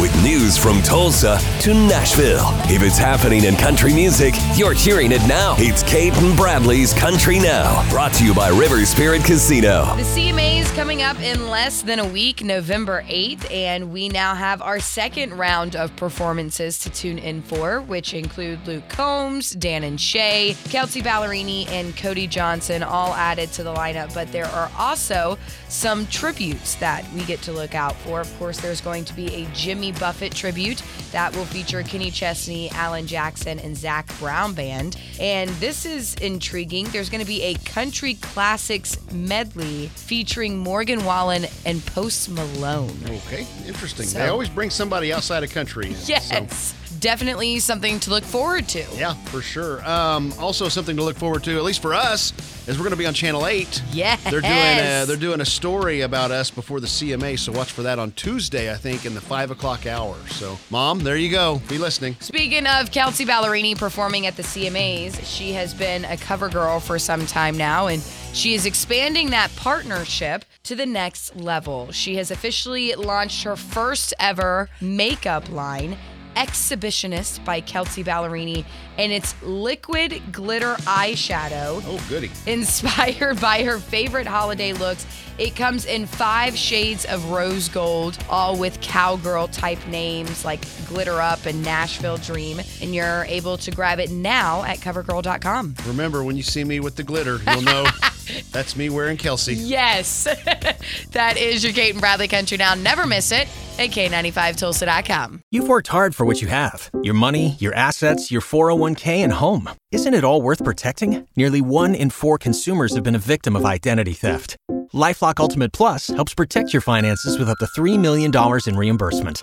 With news from Tulsa to Nashville. If it's happening in country music, you're hearing it now. It's Cait and Bradley's Country Now. Brought to you by River Spirit Casino. The CMA is coming up in less than a week, November 8th, and we now have our second round of performances to tune in for, which include Luke Combs, Dan and Shay, Kelsea Ballerini, and Cody Johnson, all added to the lineup. But there are also some tributes that we get to look out for. Of course, there's going to be a Jimmy Buffett tribute that will feature Kenny Chesney, Alan Jackson, and Zac Brown Band. And this is intriguing. There's going to be a country classics medley featuring Morgan Wallen and Post Malone. Okay, interesting. So- they always bring somebody outside of country. Yes. so- Definitely something to look forward to. yeah, for sure. Um, also, something to look forward to, at least for us, is we're going to be on Channel Eight. Yes. They're doing a, they're doing a story about us before the CMA, so watch for that on Tuesday, I think, in the five o'clock hour. So, Mom, there you go. Be listening. Speaking of Kelsea Ballerini performing at the CMAs, she has been a cover girl for some time now, and she is expanding that partnership to the next level. She has officially launched her first ever makeup line. Exhibitionist by Kelsea Ballerini, and it's liquid glitter eyeshadow Oh, goody. inspired by her favorite holiday looks. It comes in five shades of rose gold, all with cowgirl type names like Glitter Up and Nashville Dream. And you're able to grab it now at covergirl.com. Remember, when you see me with the glitter, you'll know that's me wearing Kelsea. Yes, that is your Cait and Bradley Country Now. Never miss it at K95Tulsa.com. You've worked hard for what you have your money, your assets, your 401k, and home. Isn't it all worth protecting? Nearly one in four consumers have been a victim of identity theft. Lifelock Ultimate Plus helps protect your finances with up to $3 million in reimbursement.